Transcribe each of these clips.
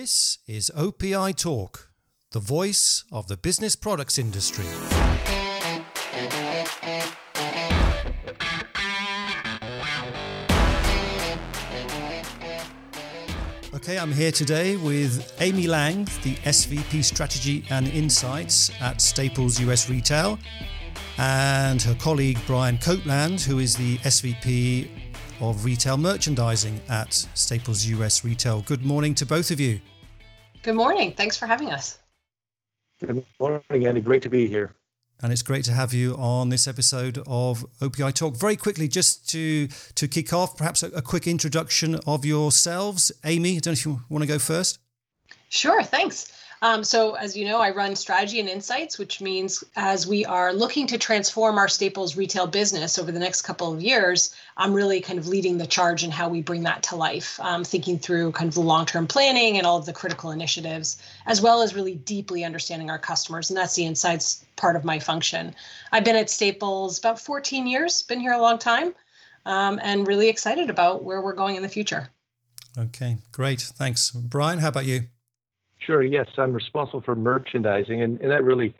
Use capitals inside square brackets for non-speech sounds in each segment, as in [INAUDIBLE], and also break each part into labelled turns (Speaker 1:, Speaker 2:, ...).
Speaker 1: This is OPI Talk, the voice of the business products industry. Okay, I'm here today with Amy Lang, the SVP Strategy and Insights at Staples US Retail, and her colleague Brian Copeland, who is the SVP of Retail Merchandising at Staples US Retail. Good morning to both of you.
Speaker 2: Good morning. Thanks for having us.
Speaker 3: Good morning, Andy. Great to be here.
Speaker 1: And it's great to have you on this episode of OPI Talk. Very quickly, just to to kick off, perhaps a, a quick introduction of yourselves. Amy, I don't know if you want to go first.
Speaker 2: Sure, thanks. Um, so, as you know, I run strategy and insights, which means as we are looking to transform our Staples retail business over the next couple of years, I'm really kind of leading the charge in how we bring that to life, um, thinking through kind of the long term planning and all of the critical initiatives, as well as really deeply understanding our customers. And that's the insights part of my function. I've been at Staples about 14 years, been here a long time, um, and really excited about where we're going in the future.
Speaker 1: Okay, great. Thanks. Brian, how about you?
Speaker 3: Sure. Yes, I'm responsible for merchandising, and, and that really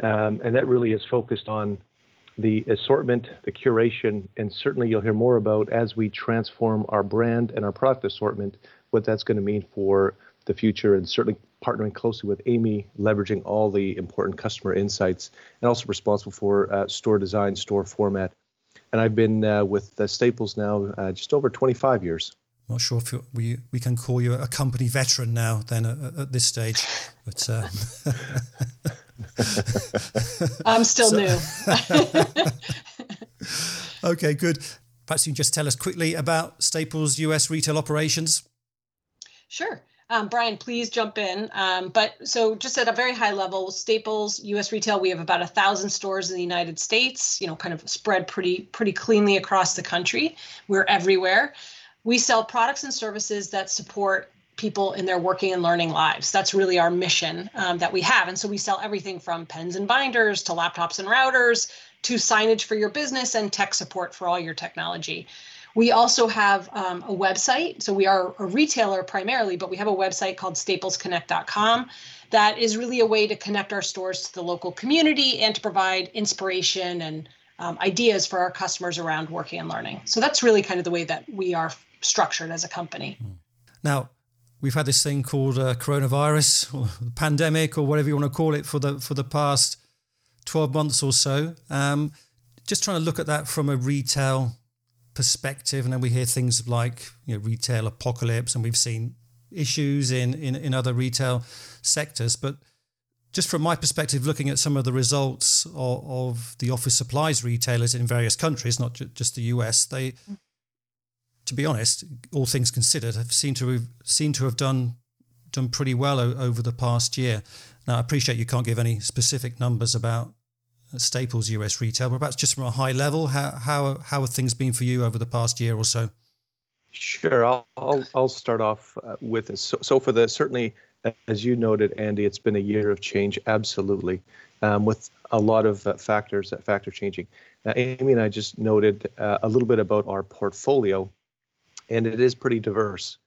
Speaker 3: um, and that really is focused on the assortment, the curation, and certainly you'll hear more about as we transform our brand and our product assortment, what that's going to mean for the future, and certainly partnering closely with Amy, leveraging all the important customer insights, and also responsible for uh, store design, store format. And I've been uh, with uh, Staples now uh, just over 25 years.
Speaker 1: Not sure if we we can call you a company veteran now. Then at, at this stage, but uh, [LAUGHS]
Speaker 2: I'm still new. [LAUGHS]
Speaker 1: okay, good. Perhaps you can just tell us quickly about Staples U.S. retail operations.
Speaker 2: Sure. Um, Brian, please jump in. Um, but so, just at a very high level, Staples U.S. retail, we have about a thousand stores in the United States. You know, kind of spread pretty pretty cleanly across the country. We're everywhere. We sell products and services that support people in their working and learning lives. That's really our mission um, that we have. And so we sell everything from pens and binders to laptops and routers to signage for your business and tech support for all your technology. We also have um, a website. So we are a retailer primarily, but we have a website called staplesconnect.com that is really a way to connect our stores to the local community and to provide inspiration and um, ideas for our customers around working and learning. So that's really kind of the way that we are structured as a company.
Speaker 1: Now, we've had this thing called uh, coronavirus or pandemic or whatever you want to call it for the for the past 12 months or so. Um, just trying to look at that from a retail perspective, and then we hear things like you know retail apocalypse, and we've seen issues in in, in other retail sectors, but just from my perspective, looking at some of the results of, of the office supplies retailers in various countries, not ju- just the US, they to be honest, all things considered, have seemed to have seemed to have done done pretty well o- over the past year. Now, I appreciate you can't give any specific numbers about Staples US retail, but perhaps just from a high level, how how how have things been for you over the past year or so?
Speaker 3: Sure, I'll I'll, I'll start off uh, with this. So, so for the certainly, as you noted, Andy, it's been a year of change, absolutely, um, with a lot of uh, factors that factor changing. Now, Amy and I just noted uh, a little bit about our portfolio and it is pretty diverse.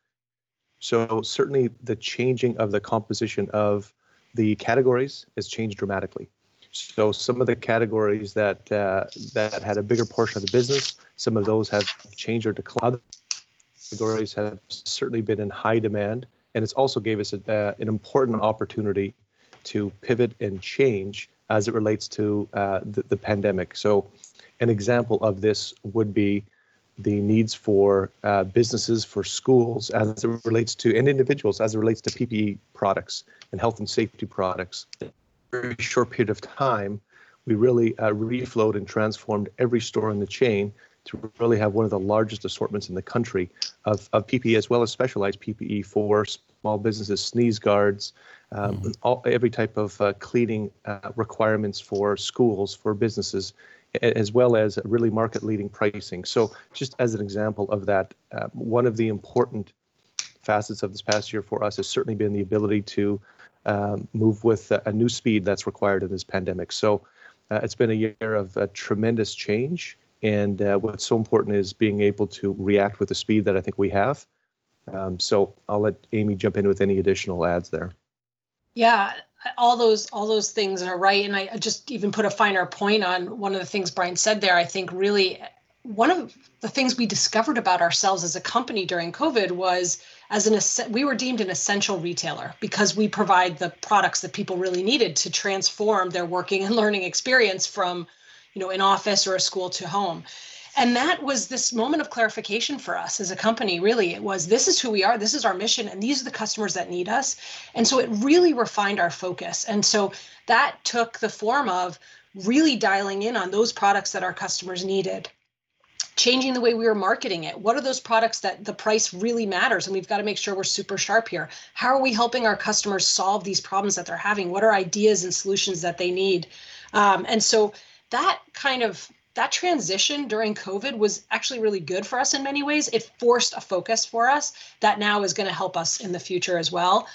Speaker 3: So certainly the changing of the composition of the categories has changed dramatically. So some of the categories that uh, that had a bigger portion of the business, some of those have changed or declined. Categories have certainly been in high demand, and it's also gave us a, uh, an important opportunity to pivot and change as it relates to uh, the, the pandemic. So, an example of this would be the needs for uh, businesses, for schools, as it relates to, and individuals, as it relates to PPE products and health and safety products. In a very short period of time, we really uh, reflowed and transformed every store in the chain to really have one of the largest assortments in the country of, of PPE as well as specialized PPE for small businesses, sneeze guards, um, mm-hmm. all, every type of uh, cleaning uh, requirements for schools, for businesses, as well as really market leading pricing. So, just as an example of that, uh, one of the important facets of this past year for us has certainly been the ability to um, move with a, new speed that's required in this pandemic. So, uh, it's been a year of uh, tremendous change. And uh, what's so important is being able to react with the speed that I think we have Um, so I'll let Amy jump in with any additional ads there.
Speaker 2: Yeah, all those all those things are right, and I just even put a finer point on one of the things Brian said there. I think really one of the things we discovered about ourselves as a company during COVID was as an we were deemed an essential retailer because we provide the products that people really needed to transform their working and learning experience from, you know, an office or a school to home. And that was this moment of clarification for us as a company. Really, it was this is who we are, this is our mission, and these are the customers that need us. And so it really refined our focus. And so that took the form of really dialing in on those products that our customers needed changing the way we were marketing it. What are those products that the price really matters? And we've got to make sure we're super sharp here. How are we helping our customers solve these problems that they're having? What are ideas and solutions that they need? Um, and so that kind of that transition during COVID was actually really good for us in many ways. It forced a focus for us that now is going to help us in the future as well.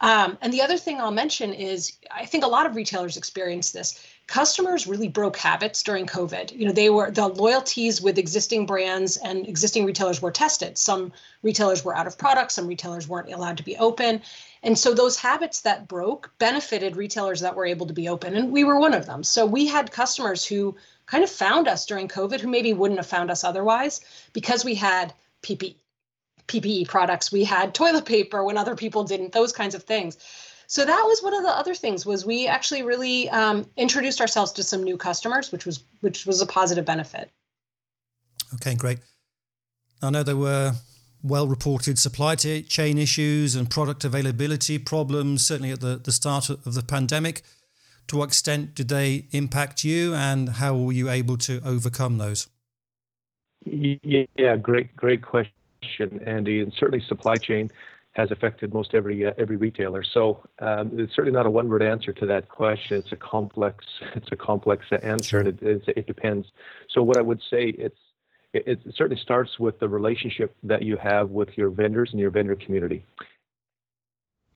Speaker 2: Um, and the other thing I'll mention is I think a lot of retailers experience this customers really broke habits during COVID. You know, they were the loyalties with existing brands and existing retailers were tested. Some retailers were out of product, some retailers weren't allowed to be open. And so those habits that broke benefited retailers that were able to be open. And we were one of them. So we had customers who kind of found us during COVID who maybe wouldn't have found us otherwise because we had PPE. PPE products, we had toilet paper when other people didn't, those kinds of things. So that was one of the other things was we actually really um, introduced ourselves to some new customers which was which was a positive benefit.
Speaker 1: Okay great. I know there were well reported supply chain issues and product availability problems certainly at the, the start of the pandemic to what extent did they impact you and how were you able to overcome those
Speaker 3: yeah great great question andy and certainly supply chain has affected most every uh, every retailer. So um, it's certainly not a one word answer to that question. It's a complex [LAUGHS] it's a complex answer, and it, it, it depends. So what I would say it's it, it, certainly starts with the relationship that you have with your vendors and your vendor community,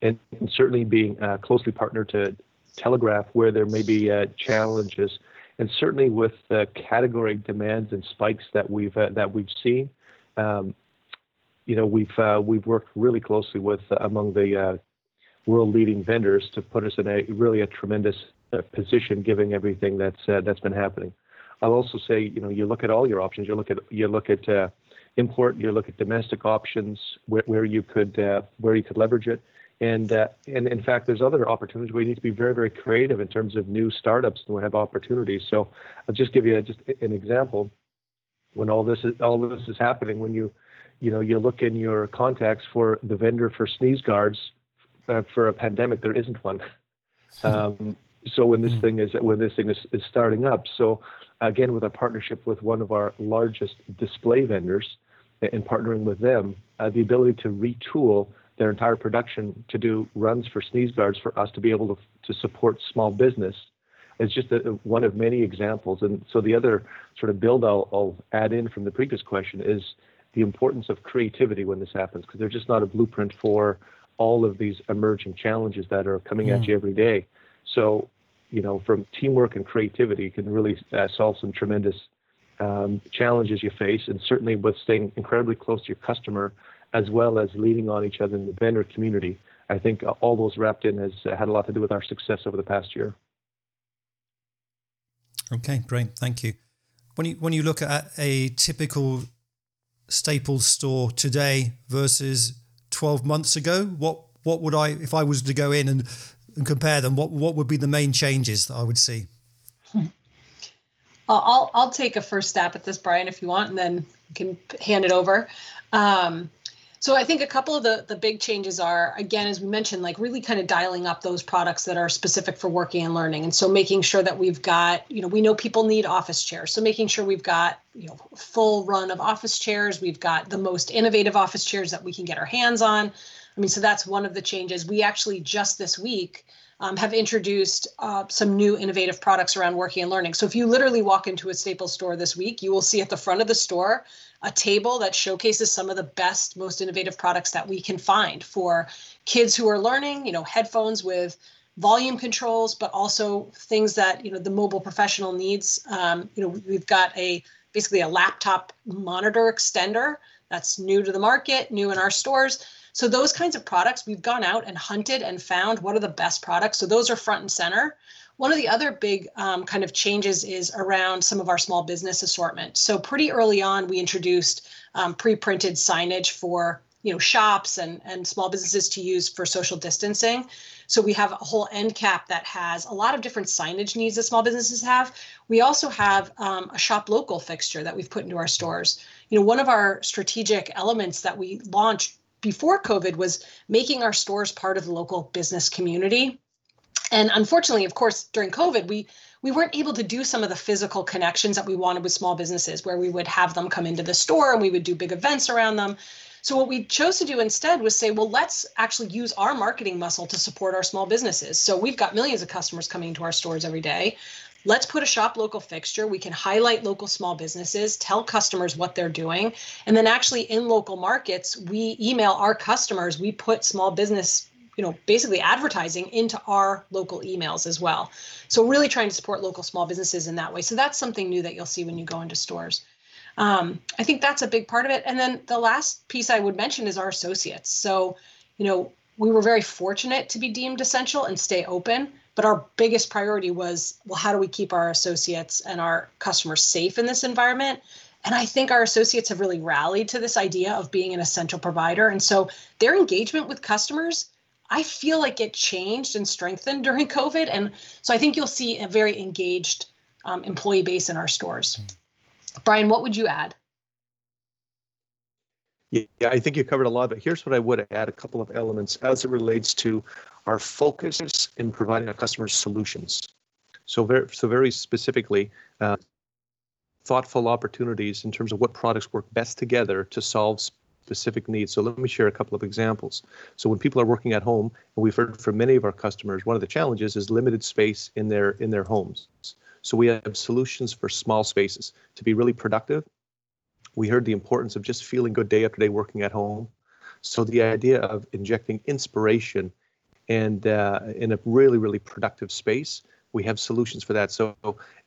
Speaker 3: and, and certainly being uh, closely partnered to telegraph where there may be uh, challenges, and certainly with the category demands and spikes that we've uh, that we've seen. Um, you know, we've uh, we've worked really closely with uh, among the uh, world leading vendors to put us in a really a tremendous position, given everything that's that's been happening. I'll also say, you know, you look at all your options. You look at you look at import. You look at domestic options where, where you could where you could leverage it. And and in fact, there's other opportunities where you need to be very very creative in terms of new startups and we have opportunities. So I'll just give you just an example. When all this is all this is happening, when you you know, you look in your contacts for the vendor for sneeze guards uh, for a pandemic, there isn't one. [LAUGHS] Um, so when this hmm. thing is when this thing is, is starting up, so again with a partnership with one of our largest display vendors and partnering with them, uh, the ability to retool their entire production to do runs for sneeze guards for us to be able to, to support small business is just a, one of many examples. And so the other sort of build I'll, I'll add in from the previous question is the importance of creativity when this happens because there's just not a blueprint for all of these emerging challenges that are coming at you every day. So, you know, from teamwork and creativity, you can really uh, solve some tremendous um, challenges you face, and certainly with staying incredibly close to your customer, as well as leaning on each other in the vendor community. I think all those wrapped in has uh, had a lot to do with our success over the past year.
Speaker 1: Okay, great, thank you. When you when you look at a typical Staples store today versus 12 months ago? What what would I if I was to go in and, and compare them? What what would be the main changes that I would see?
Speaker 2: I'll I'll take a first stab at this, Brian, if you want, and then you can hand it over. Um, so I think a couple of the the big changes are again, as we mentioned, like really kind of dialing up those products that are specific for working and learning, and so making sure that we've got, you know, we know people need office chairs, so making sure we've got, you know, full run of office chairs, we've got the most innovative office chairs that we can get our hands on. I mean, so that's one of the changes. We actually just this week um, have introduced uh, some new innovative products around working and learning. So if you literally walk into a Staples store this week, you will see at the front of the store a table that showcases some of the best, most innovative products that we can find for kids who are learning, you know, headphones with volume controls, but also things that, you know, the mobile professional needs. Um, you know, we've got a basically a laptop monitor extender That's new to the market, new in our stores. So those kinds of products, we've gone out and hunted and found what are the best products. So those are front and center. One of the other big um, kind of changes is around some of our small business assortment. So pretty early on, we introduced um, pre-printed signage for you know shops and and small businesses to use for social distancing. So we have a whole end cap that has a lot of different signage needs that small businesses have. We also have um, a shop local fixture that we've put into our stores. You know, one of our strategic elements that we launched before COVID was making our stores part of the local business community. And unfortunately, of course, during COVID, we we weren't able to do some of the physical connections that we wanted with small businesses, where we would have them come into the store and we would do big events around them. So what we chose to do instead was say, well, let's actually use our marketing muscle to support our small businesses. So we've got millions of customers coming into our stores every day. Let's put a shop local fixture. We can highlight local small businesses, tell customers what they're doing. And then actually in local markets, we email our customers, we put small business you know basically advertising into our local emails as well. So really trying to support local small businesses in that way. So that's something new that you'll see when you go into stores. Um, i think that's a big part of it. And then the last piece i would mention is our associates. So you know we were very fortunate to be deemed essential and stay open but our biggest priority was well, how do we keep our associates and our customers safe in this environment? And I think our associates have really rallied to this idea of being an essential provider. And so their engagement with customers, I feel like it changed and strengthened during COVID. And so I think you'll see a very engaged um, employee base in our stores. Brian, what would you add?
Speaker 3: Yeah, I think you covered a lot, but here's what I would add a couple of elements as it relates to our focus in providing our customers solutions. So very, so very specifically, uh, thoughtful opportunities in terms of what products work best together to solve specific needs. So let me share a couple of examples. So when people are working at home, and we've heard from many of our customers, one of the challenges is limited space in their in their homes. So we have solutions for small spaces to be really productive. We heard the importance of just feeling good day after day working at home. So the idea of injecting inspiration and uh, in a really, really productive space. We have solutions for that. So,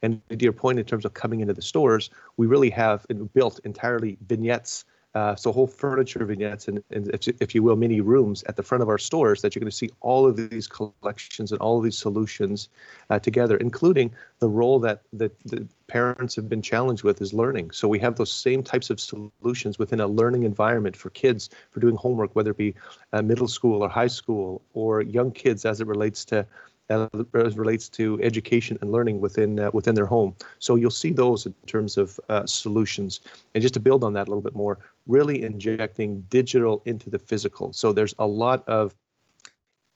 Speaker 3: and to your point in terms of coming into the stores, we really have built entirely vignettes uh, so whole furniture vignettes and, and if, if, you will, mini rooms at the front of our stores that you're going to see all of these collections and all of these solutions uh, together, including the role that, that the parents have been challenged with is learning. So we have those same types of solutions within a learning environment for kids for doing homework, whether it be uh, middle school or high school or young kids as it relates to as relates to education and learning within uh, within their home. So you'll see those in terms of uh, solutions. And just to build on that a little bit more, really injecting digital into the physical. So there's a lot of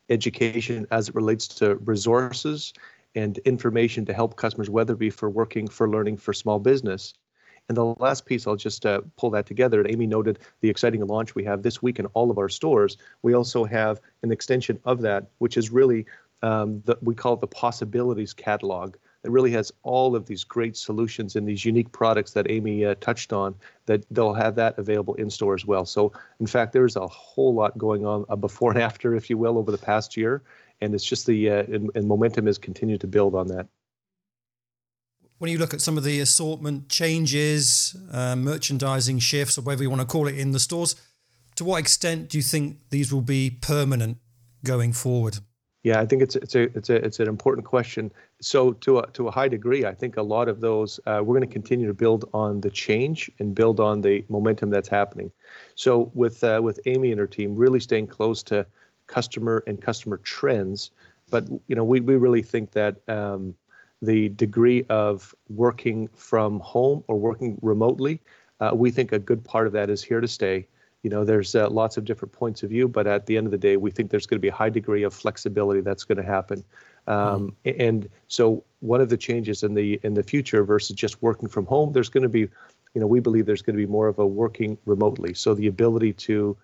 Speaker 3: education as it relates to resources and information to help customers, whether it be for working, for learning, for small business. And the last piece, I'll just uh, pull that together. And Amy noted the exciting launch we have this week in all of our stores. We also have an extension of that, which is really um, that we call it the possibilities catalog. It really has all of these great solutions and these unique products that Amy uh, touched on. That they'll have that available in store as well. So, in fact, there's a whole lot going on uh, before and after, if you will, over the past year, and it's just the uh, and, and momentum has continued to build on that
Speaker 1: when you look at some of the assortment changes, uh, merchandising shifts, or whatever you want to call it in the stores, to what extent do you think these will be permanent going forward?
Speaker 3: Yeah, I think it's it's a it's a it's an important question. So to a, to a high degree, I think a lot of those uh, we're going to continue to build on the change and build on the momentum that's happening. So with uh, with Amy and her team, really staying close to customer and customer trends, but you know we we really think that um, the degree of working from home or working remotely, uh, we think a good part of that is here to stay you know there's uh, lots of different points of view but at the end of the day we think there's going to be a high degree of flexibility that's going to happen. Um, mm. and so one of the changes in the in the future versus just working from home there's going to be you know we believe there's going to be more of a working remotely. So the ability to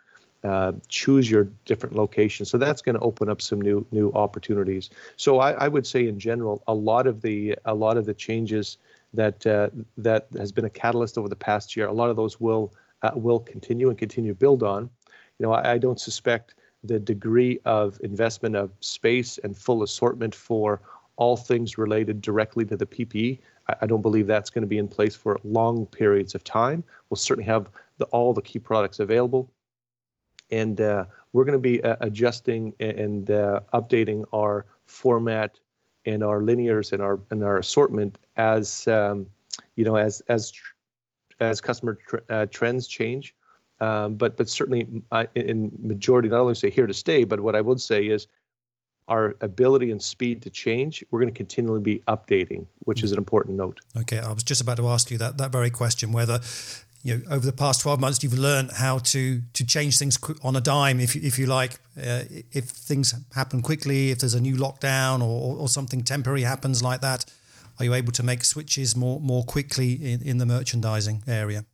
Speaker 3: uh, choose your different locations so that's going to open up some new new opportunities. So I, I would say in general a lot of the a lot of the changes that uh, that has been a catalyst over the past year a lot of those will uh, will continue and continue to build on. You know, I, I don't suspect the degree of investment of space and full assortment for all things related directly to the PPE. I, I don't believe that's going to be in place for long periods of time. We'll certainly have the, all the key products available. And uh, we're going to be uh, adjusting and uh, updating our format and our linears and our and our assortment as um, you know as as as customer tr- uh, trends change. Um, but but certainly in majority, not only say here to stay, but what I would say is our ability and speed to change, we're going to continually be updating, which is an important note.
Speaker 1: Okay, I was just about to ask you that that very question whether you know over the past 12 months you've learned how to to change things on a dime if if you like uh, if things happen quickly if there's a new lockdown or or something temporary happens like that are you able to make switches more more quickly in, in the merchandising area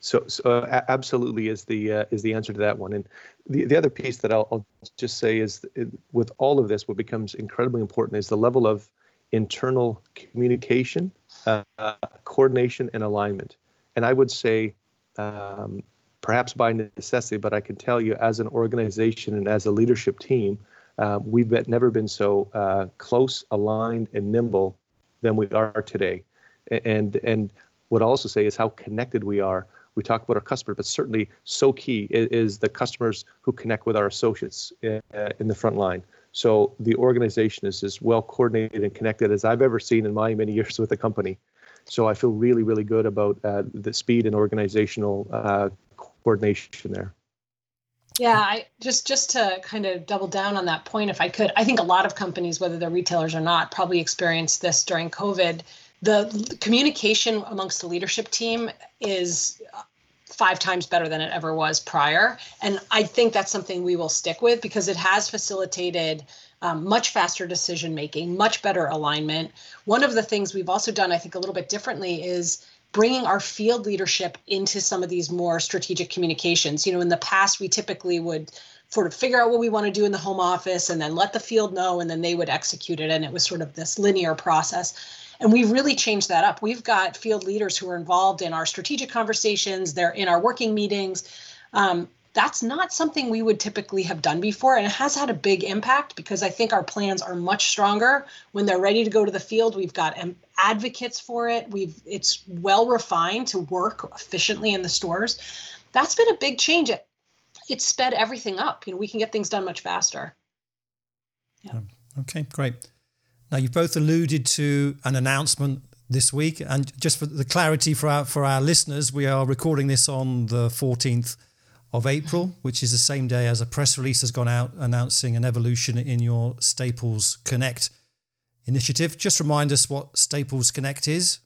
Speaker 3: so, so uh, absolutely is the uh, is the answer to that one. And the, the other piece that I'll, I'll just say is it, with all of this, what becomes incredibly important is the level of internal communication, uh, coordination, and alignment. And I would say, um, perhaps by necessity, but I can tell you, as an organization and as a leadership team, uh, we've been, never been so uh, close, aligned, and nimble than we are today. And and what I also say is how connected we are we talk about our customer, but certainly so key is, is the customers who connect with our associates in, uh, in the front line. So the organization is as well coordinated and connected as I've ever seen in my many [LAUGHS] years with the company. So I feel really, really good about uh, the speed and organizational uh, coordination there.
Speaker 2: Yeah, I just just to kind of double down on that point, if I could, I think a lot of companies, whether they're retailers or not, probably experienced this during COVID the communication amongst the leadership team is five times better than it ever was prior. And I think that's something we will stick with because it has facilitated um, much faster decision making, much better alignment. One of the things we've also done, I think, a little bit differently is bringing our field leadership into some of these more strategic communications. You know, in the past, we typically would sort of figure out what we want to do in the home office and then let the field know, and then they would execute it. And it was sort of this linear process. And we really changed that up. We've got field leaders who are involved in our strategic conversations, they're in our working meetings. Um, that's not something we would typically have done before and it has had a big impact because i think our plans are much stronger. When they're ready to go to the field we've got um, advocates for it. We've it's well refined to work efficiently in the stores. That's been a big change. It, it sped everything up. You know we can get things done much faster.
Speaker 1: Yeah. okay great. Now, you've both alluded to an announcement this week, and just for the clarity for our for our listeners, we are recording this on the 14th of April, which is the same day as a press release has gone out announcing an evolution in your Staples Connect initiative. Just remind us what Staples Connect is.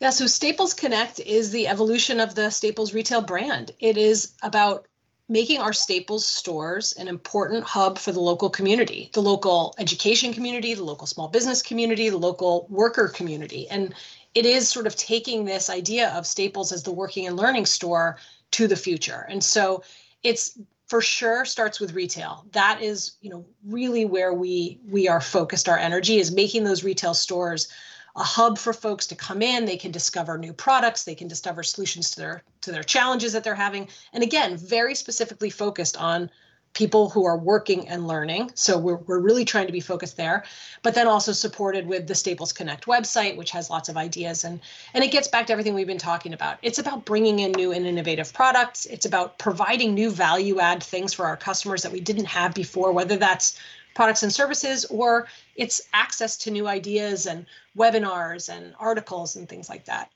Speaker 2: Yeah, so Staples Connect is the evolution of the Staples retail brand. It is about making our Staples stores an important hub for the local community, the local education community, the local small business community, the local worker community. And it is sort of taking this idea of Staples as the working and learning store to the future. And so it's for sure starts with retail. That is, you know, really where we we are focused our energy is making those retail stores a hub for folks to come in they can discover new products they can discover solutions to their to their challenges that they're having and again very specifically focused on people who are working and learning so we're, we're really trying to be focused there but then also supported with the staples connect website which has lots of ideas and and it gets back to everything we've been talking about it's about bringing in new and innovative products it's about providing new value add things for our customers that we didn't have before whether that's products and services, or it's access to new ideas and webinars and articles and things like that.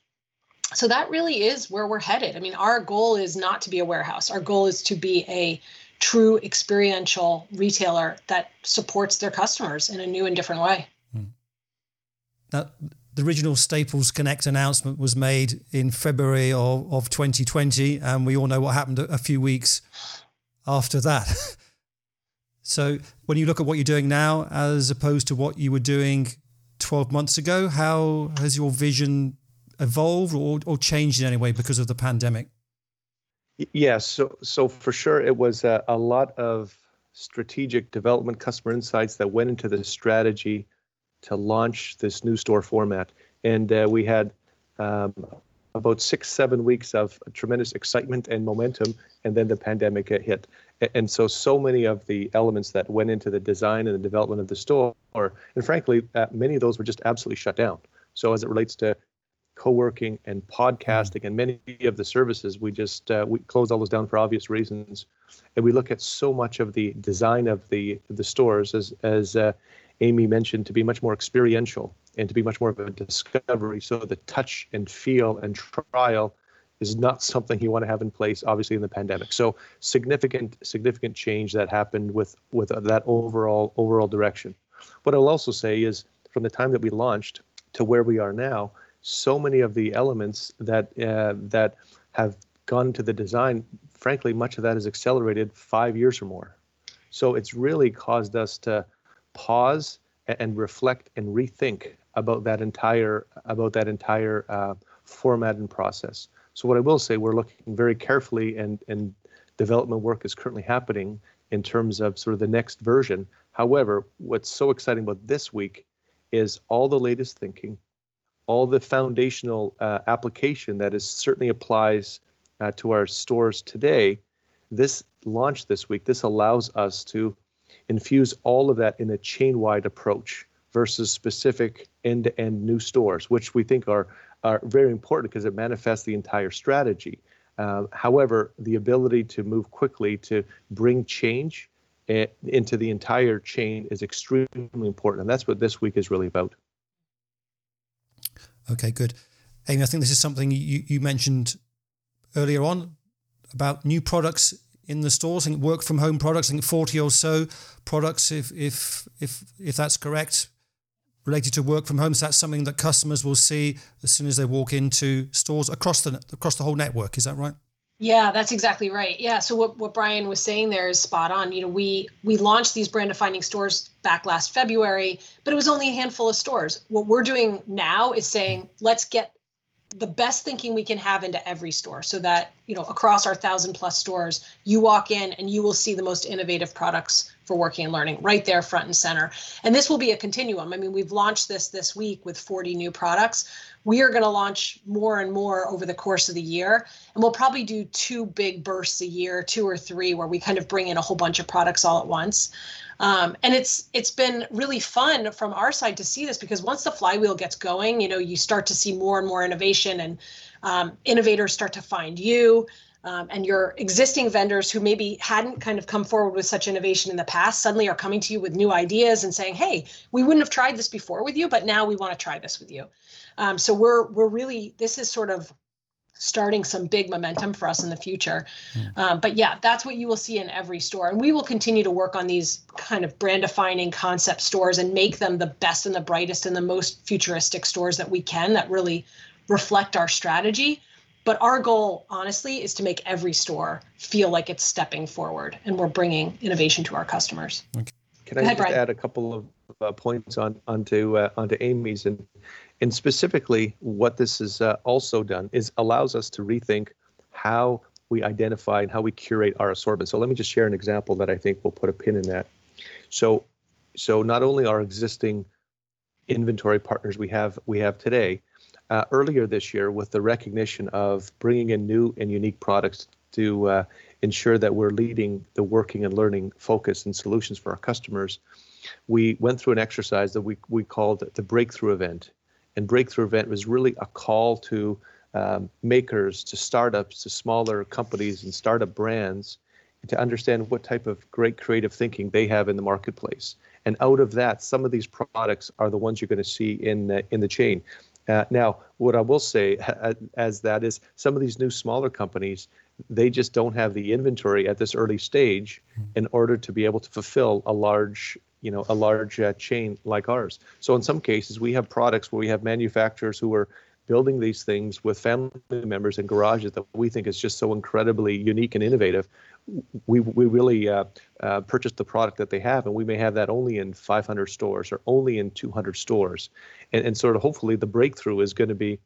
Speaker 2: So that really is where we're headed. I mean, our goal is not to be a warehouse. Our goal is to be a true experiential retailer that supports their customers in a new and different way. Hmm.
Speaker 1: Now, the original Staples Connect announcement was made in February of, of 2020, and we all know what happened a few weeks after that. [LAUGHS] So when you look at what you're doing now as opposed to what you were doing 12 months ago, how has your vision evolved or, or changed in any way because of the pandemic?
Speaker 3: Yes, so so for sure it was a, a lot of strategic development, customer insights that went into the strategy to launch this new store format, and uh, we had um, about six, seven weeks of tremendous excitement and momentum, and then the pandemic hit. And so so many of the elements that went into the design and the development of the store and frankly uh, many of those were just absolutely shut down. So as it relates to co-working and podcasting and many of the services we just uh, we close all those down for obvious reasons. And we look at so much of the design of the the stores as as uh, amy mentioned to be much more experiential and to be much more of a discovery. So the touch and feel and trial is not something you want to have in place obviously in the pandemic. So significant significant change that happened with with that overall overall direction. What i'll also say is from the time that we launched to where we are now so many of the elements that uh, that have gone to the design, frankly, much of that is accelerated five years or more. So it's really caused us to pause and reflect and rethink about that entire about that entire uh, format and process. So what I will say, we're looking very carefully, and and development work is currently happening in terms of sort of the next version. However, what's so exciting about this week is all the latest thinking, all the foundational uh, application that is certainly applies uh, to our stores today, this launch this week, this allows us to infuse all of that in a chain-wide approach versus specific end-to-end new stores, which we think are are very important because it manifests the entire strategy. Uh, however, the ability to move quickly to bring change uh, into the entire chain is extremely important, and that's what this week is really about.
Speaker 1: Okay, good. Amy, I think this is something you, you mentioned earlier on about new products in the stores. I think work from home products. I think forty or so products, if if if if that's correct, related to work from home. So that's something that customers will see as soon as they walk into stores across the across the whole network. Is that right?
Speaker 2: Yeah, that's exactly right. Yeah. So what, what Brian was saying there is spot on. You know, we we launched these brand defining stores back last February, but it was only a handful of stores. What we're doing now is saying, let's get the best thinking we can have into every store so that you know across our thousand plus stores you walk in and you will see the most innovative products for working and learning right there front and center. And this will be a continuum. I mean we've launched this this week with 40 new products. We are going to launch more and more over the course of the year and we'll probably do two big bursts a year two or three where we kind of bring in a whole bunch of products all at once um, and it's it's been really fun from our side to see this because once the flywheel gets going you know you start to see more and more innovation and um, innovators start to find you um, and your existing vendors who maybe hadn't kind of come forward with such innovation in the past suddenly are coming to you with new ideas and saying hey we wouldn't have tried this before with you but now we want to try this with you. Um, so we're we're really this is sort of starting some big momentum for us in the future. Mm. Um, but yeah, that's what you will see in every store. And we will continue to work on these kind of brand defining concept stores and make them the best and the brightest and the most futuristic stores that we can that really reflect our strategy. But our goal, honestly, is to make every store feel like it's stepping forward and we're bringing innovation to our customers.
Speaker 3: Okay. Can I ahead, just Brian. add a couple of uh, points on onto uh, onto Amy's and and specifically, what this has uh, also done is allows us to rethink how we identify and how we curate our assortment. So let me just share an example that I think will put a pin in that. So, so not only our existing inventory partners we have we have today, uh, earlier this year with the recognition of bringing in new and unique products to uh, ensure that we're leading the working and learning focus and solutions for our customers, we went through an exercise that we, we called the breakthrough event and breakthrough event was really a call to um, makers, to startups, to smaller companies and startup brands to understand what type of great creative thinking they have in the marketplace. And out of that, some of these products are the ones you're going to see in the, in the chain. Uh, now, what I will say [LAUGHS] as that is some of these new smaller companies, they just don't have the inventory at this early stage hmm. in order to be able to fulfill a large you know a large uh, chain like ours. So in some cases, we have products where we have manufacturers who are building these things with family members in garages that we think is just so incredibly unique and innovative. We we really uh, uh, purchased the product that they have, and we may have that only in 500 stores or only in 200 stores, and and sort of hopefully the breakthrough is going to be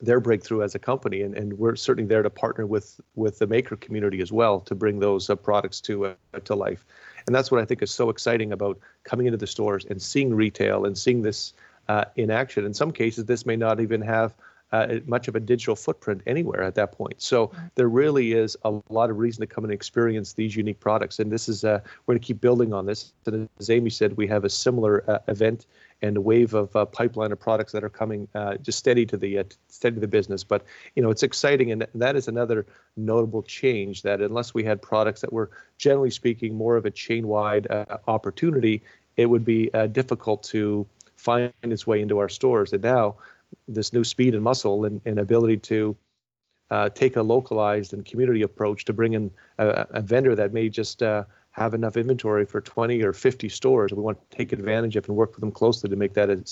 Speaker 3: their breakthrough as a company and, and we're certainly there to partner with with the maker community as well to bring those uh, products to uh, to life and that's what I think is so exciting about coming into the stores and seeing retail and seeing this uh, in action. In some cases, this may not even have uh, much of a digital footprint anywhere at that point. So there really is a lot of reason to come and experience these unique products. And this is uh, we're going to keep building on this. And as Amy said, we have a similar uh, event and a wave of uh, pipeline of products that are coming uh, just steady to the uh, steady to the business. But you know it's exciting, and that is another notable change. That unless we had products that were generally speaking more of a chain-wide opportunity, it would be difficult to find its way into our stores. And now this new speed and muscle and, and ability to uh, take a localized and community approach to bring in a, a vendor that may just uh, have enough inventory for 20 or 50 stores. We want to take advantage of and work with them closely to make that a,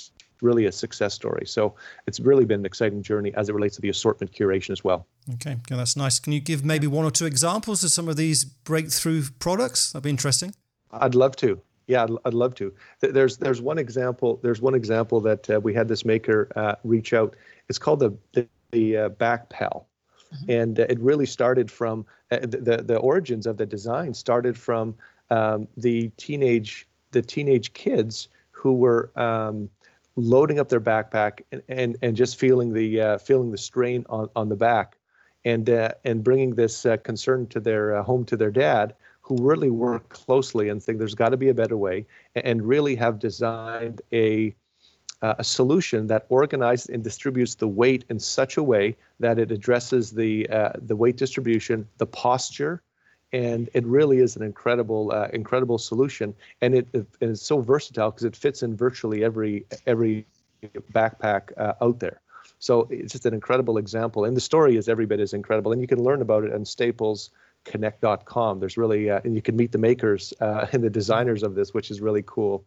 Speaker 3: really a success story. So it's really been an exciting journey as it relates to the assortment curation as well.
Speaker 1: Okay, okay, that's nice. Can you give maybe one or two examples of some of these breakthrough products? That'd be interesting.
Speaker 3: I'd love to. Yeah, I'd, I'd love to. There's there's one example. There's one example that uh, we had this maker uh, reach out. It's called the the, the uh, Backpal, mm-hmm. and uh, it really started from uh, the the origins of the design started from um, the teenage the teenage kids who were um, loading up their backpack and, and, and just feeling the uh, feeling the strain on, on the back, and and bringing this concern to their home to their dad who really work closely and think there's got to be a better way and really have designed a uh, a solution that organizes and distributes the weight in such a way that it addresses the uh, the weight distribution, the posture, and it really is an incredible uh, incredible solution. And it, it it's so versatile because it fits in virtually every every backpack uh, out there. So it's just an incredible example, and the story is every bit as incredible. And you can learn about it on Staples connect.com. There's really, uh, and you can meet the makers uh, and the designers of this, which is really cool.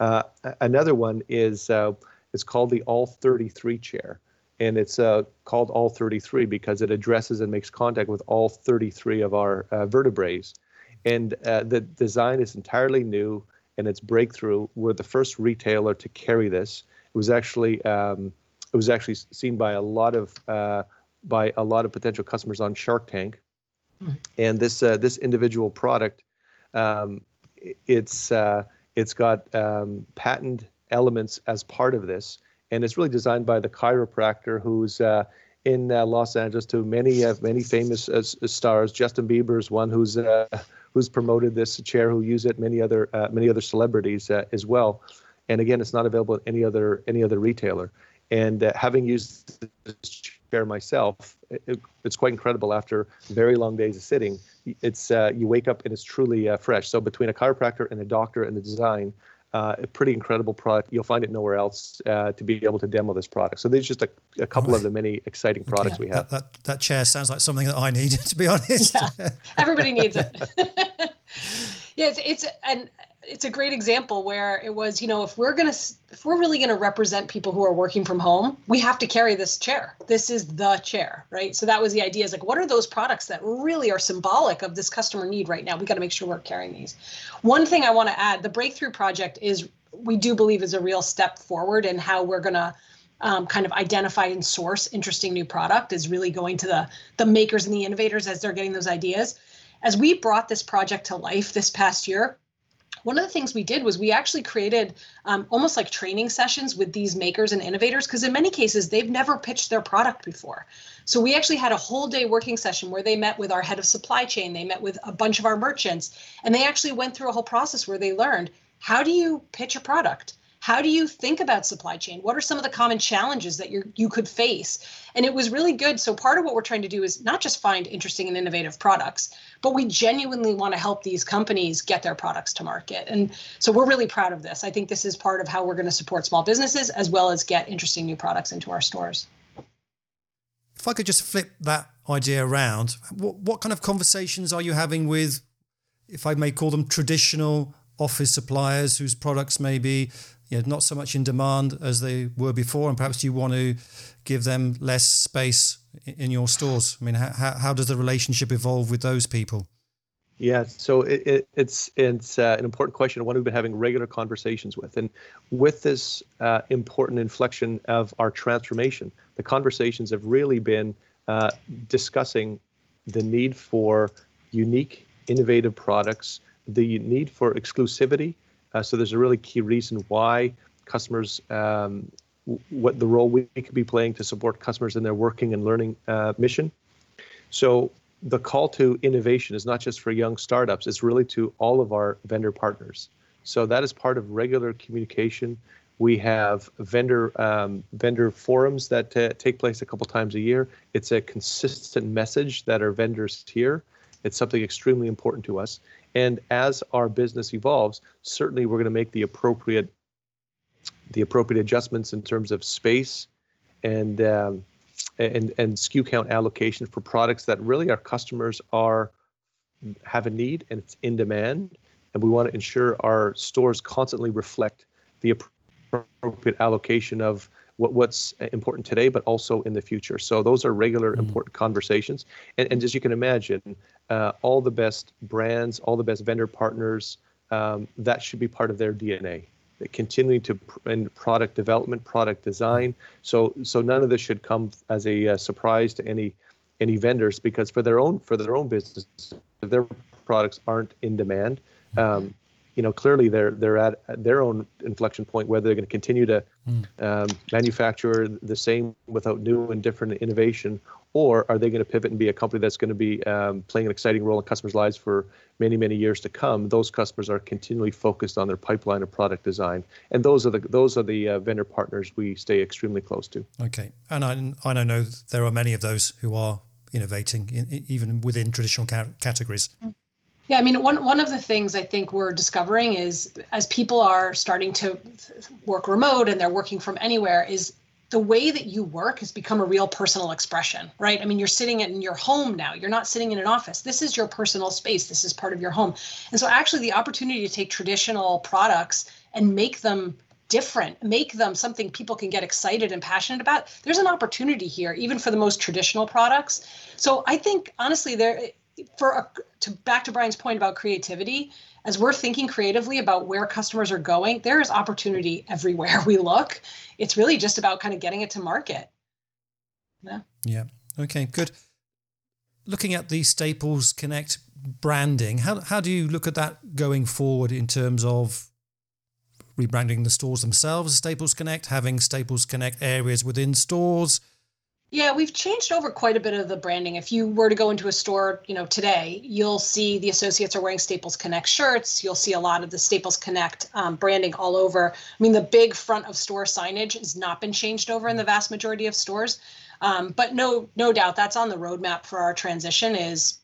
Speaker 3: Uh, another one is uh, it's called the All 33 chair, and it's uh, called All 33 because it addresses and makes contact with all 33 of our uh, vertebrae. And the design is entirely new, and it's breakthrough. We're the first retailer to carry this. It was actually um, it was actually seen by a lot of by a lot of potential customers on Shark Tank and this uh, this individual product, um, it's uh, it's got um, patent elements as part of this, and it's really designed by the chiropractor who's uh, in uh, Los Angeles to many uh, many famous uh, stars. Justin Bieber's one who's who's promoted this chair, who use it. Many other many other celebrities as well. And again, it's not available at any other any other retailer. And having used this chair myself, it, it's quite incredible. After very long days of sitting, it's uh, you wake up and it's truly uh, fresh. So between a chiropractor and a doctor and the design, uh, a pretty incredible product. You'll find it nowhere else uh, to be able to demo this product. So there's just a, a couple right. of the many exciting products we have.
Speaker 1: That, that, that chair sounds like something that I need, [LAUGHS] to be honest.
Speaker 2: Yeah, everybody needs it. [LAUGHS] [LAUGHS] yeah, it's, it's and it's a great example where it was you know if we're going to if we're really going to represent people who are working from home we have to carry this chair. This is the chair right? So that was the idea is like what are those products that really are symbolic of this customer need right now? We got to make sure we're carrying these. One thing i want to add the breakthrough project is we do believe is a real step forward in how we're going to um, kind of identify and source interesting new product is really going to the the makers and the innovators as they're getting those ideas. As we brought this project to life this past year one of the things we did was we actually created um, almost like training sessions with these makers and innovators because in many cases they've never pitched their product before. So we actually had a whole day working session where they met with our head of supply chain they met with a bunch of our merchants and they actually went through a whole process where they learned how do you pitch a product how do you think about supply chain? What are some of the common challenges that you you could face? And it was really good. So part of what we're trying to do is not just find interesting and innovative products but we genuinely want to help these companies get their products to market. And so we're really proud of this. I think this is part of how we're going to support small businesses as well as get interesting new products into our stores.
Speaker 1: If i could just flip that idea around what, what kind of conversations are you having with if i may call them traditional office suppliers whose products may be you know, not so much in demand as they were before, and perhaps you want to give them less space in your stores. I mean, how, how does the relationship evolve with those people?
Speaker 3: Yeah, so it, it, it's it's uh, an important question, one we've been having regular conversations with, and with this uh, important inflection of our transformation, the conversations have really been uh, discussing the need for unique, innovative products, the need for exclusivity, uh, so there's a really key reason why customers um, what the role we could be playing to support customers in their working and learning uh, mission. So the call to innovation is not just for young startups; it's really to all of our vendor partners. So that is part of regular communication. We have vendor um, vendor forums that uh, take place a couple times a year. It's a consistent message that our vendors hear. It's something extremely important to us. And as our business evolves, certainly we're going to make the appropriate the appropriate adjustments in terms of space and um, and and SKU count allocation for products that really our customers are have a need and it's in demand, and we want to ensure our stores constantly reflect the appropriate allocation of what, what's important today, but also in the future. So those are regular mm-hmm. important conversations. And, and as you can imagine, uh, all the best brands, all the best vendor partners, um, that should be part of their DNA. Continuing to in product development, product design. So so none of this should come as a uh, surprise to any any vendors because for their own for their own business, their products aren't in demand, um, you know, clearly they're they're at their own inflection point whether they're going to continue to mm. um, manufacture the same without new and different innovation, or are they going to pivot and be a company that's going to be um, playing an exciting role in customers' lives for many many years to come? Those customers are continually focused on their pipeline of product design, and those are the those are the uh, vendor partners we stay extremely close to.
Speaker 1: Okay, and I I know there are many of those who are innovating in, even within traditional ca- categories. Mm.
Speaker 2: Yeah, I mean, one one of the things I think we're discovering is as people are starting to work remote and they're working from anywhere, is the way that you work has become a real personal expression, right? I mean, you're sitting in your home now. You're not sitting in an office. This is your personal space. This is part of your home. And so, actually, the opportunity to take traditional products and make them different, make them something people can get excited and passionate about. There's an opportunity here, even for the most traditional products. So, I think honestly, there for a, to back to Brian's point about creativity, as we're thinking creatively about where customers are going, there is opportunity everywhere we look. It's really just about kind of getting it to market.
Speaker 1: Yeah. Yeah. Okay. Good. Looking at the Staples Connect branding, how how do you look at that going forward in terms of rebranding the stores themselves, Staples Connect, having Staples Connect areas within stores?
Speaker 2: Yeah, we've changed over quite a bit of the branding. If you were to go into a store, you know, today, you'll see the associates are wearing Staples Connect shirts. You'll see a lot of the Staples Connect um, branding all over. I mean, the big front of store signage has not been changed over in the vast majority of stores, um, but no, no doubt that's on the roadmap for our transition. Is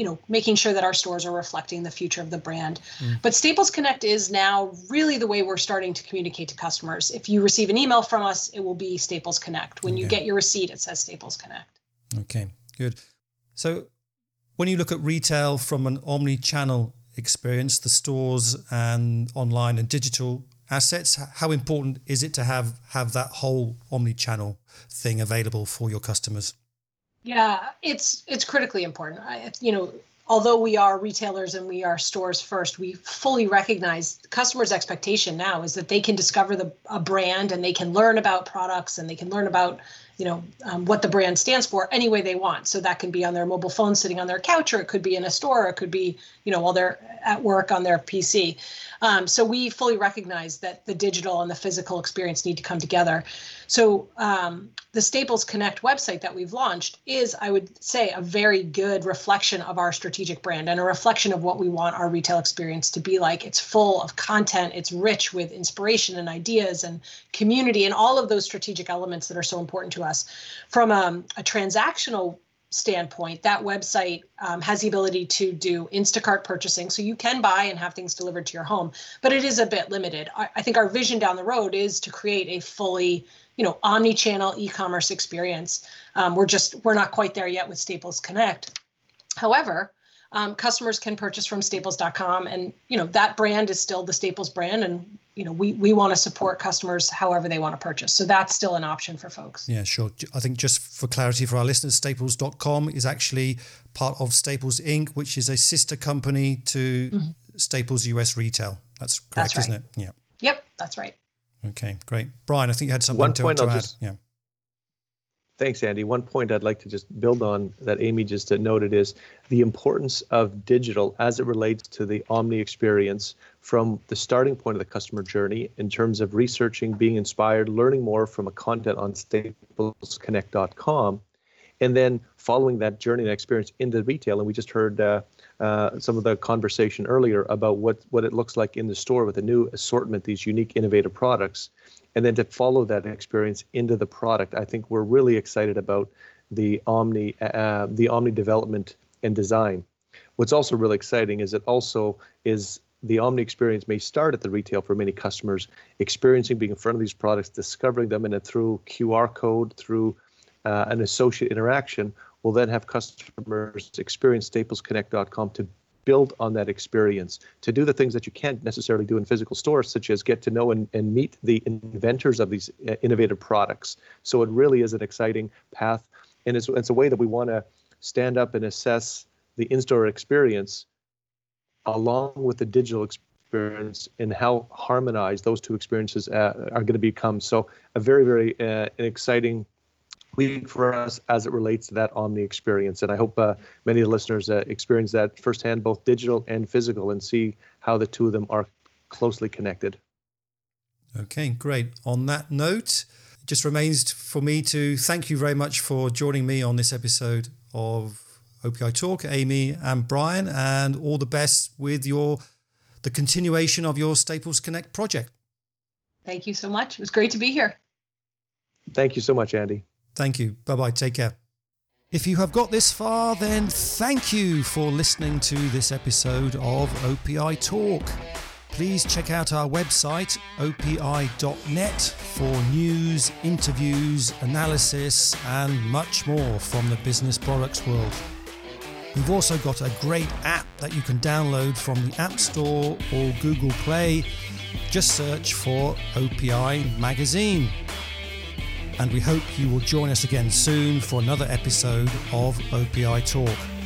Speaker 2: you know making sure that our stores are reflecting the future of the brand. Mm. but staples connect is now really the way we're starting to communicate to customers. If you receive an email from us it will be staples connect. When okay. you get your receipt it says staples connect.
Speaker 1: Okay good. So when you look at retail from an omni-channel experience the stores and online and digital assets how important is it to have have that whole omni-channel thing available for your customers
Speaker 2: yeah, it's it's critically important. I, you know, although we are retailers and we are stores first, we fully recognize customers' expectation now is that they can discover the a brand and they can learn about products and they can learn about you know um, what the brand stands for any way they want. So that can be on their mobile phone, sitting on their couch, or it could be in a store, or it could be you know while they're at work on their PC. Um, so we fully recognize that the digital and the physical experience need to come together. So um, the Staples Connect website that we've launched is, I would say, a very good reflection of our strategic brand and a reflection of what we want our retail experience to be like. It's full of content, it's rich with inspiration and ideas and community and all of those strategic elements that are so important to us. From um, a transactional standpoint, that website um, has the ability to do Instacart purchasing. So you can buy and have things delivered to your home, but it is a bit limited. I, I think our vision down the road is to create a fully, you know, omni-channel e-commerce experience. Um, we're just we're not quite there yet with Staples Connect. However, um, customers can purchase from staples.com and you know that brand is still the staples brand and you know we we want to support customers however they want to purchase. So that's still an option for folks.
Speaker 1: Yeah sure. I think just for clarity for our listeners staples.com is actually part of staples inc which is a sister company to mm-hmm. staples us retail. That's correct that's right. isn't it?
Speaker 2: Yeah. Yep that's right.
Speaker 1: Okay great. Brian i think you had something One to, point to I'll add. just, yeah
Speaker 3: Thanks, Andy. One point I'd like to just build on that Amy just noted is the importance of digital as it relates to the Omni experience from the starting point of the customer journey in terms of researching, being inspired, learning more from a content on staplesconnect.com, and then following that journey and experience into retail. And we just heard uh, uh, some of the conversation earlier about what, what it looks like in the store with a new assortment, these unique, innovative products and then to follow that experience into the product. I think we're really excited about the Omni, uh, the Omni development and design. What's also really exciting is it also is the Omni experience may start at the retail for many customers, experiencing being in front of these products, discovering them, and then through QR code, through uh, an associate interaction, we'll then have customers experience staplesconnect.com to build on that experience to do the things that you can't necessarily do in physical stores, such as get to know and, and meet the inventors of these uh, innovative products. So it really is an exciting path. And it's, it's a way that we want to stand up and assess the in store experience along with the digital experience and how harmonized those two experiences uh, are going to become. So, a very, very uh, exciting week for us as it relates to that Omni experience. And I hope uh, many of the listeners uh, experience that firsthand, both digital and physical, and see how the two of them are closely connected.
Speaker 1: Okay, great. On that note, it just remains for me to thank you very much for joining me on this episode of OPI Talk, Amy and Brian, and all the best with your the continuation of your Staples Connect project.
Speaker 2: Thank you so much. It was great to be here.
Speaker 3: Thank you so much, Andy.
Speaker 1: Thank you. Bye bye. Take care. If you have got this far, then thank you for listening to this episode of OPI Talk. Please check out our website, opi.net, for news, interviews, analysis, and much more from the business products world. We've also got a great app that you can download from the App Store or Google Play. Just search for OPI Magazine and we hope you will join us again soon for another episode of OPI Talk.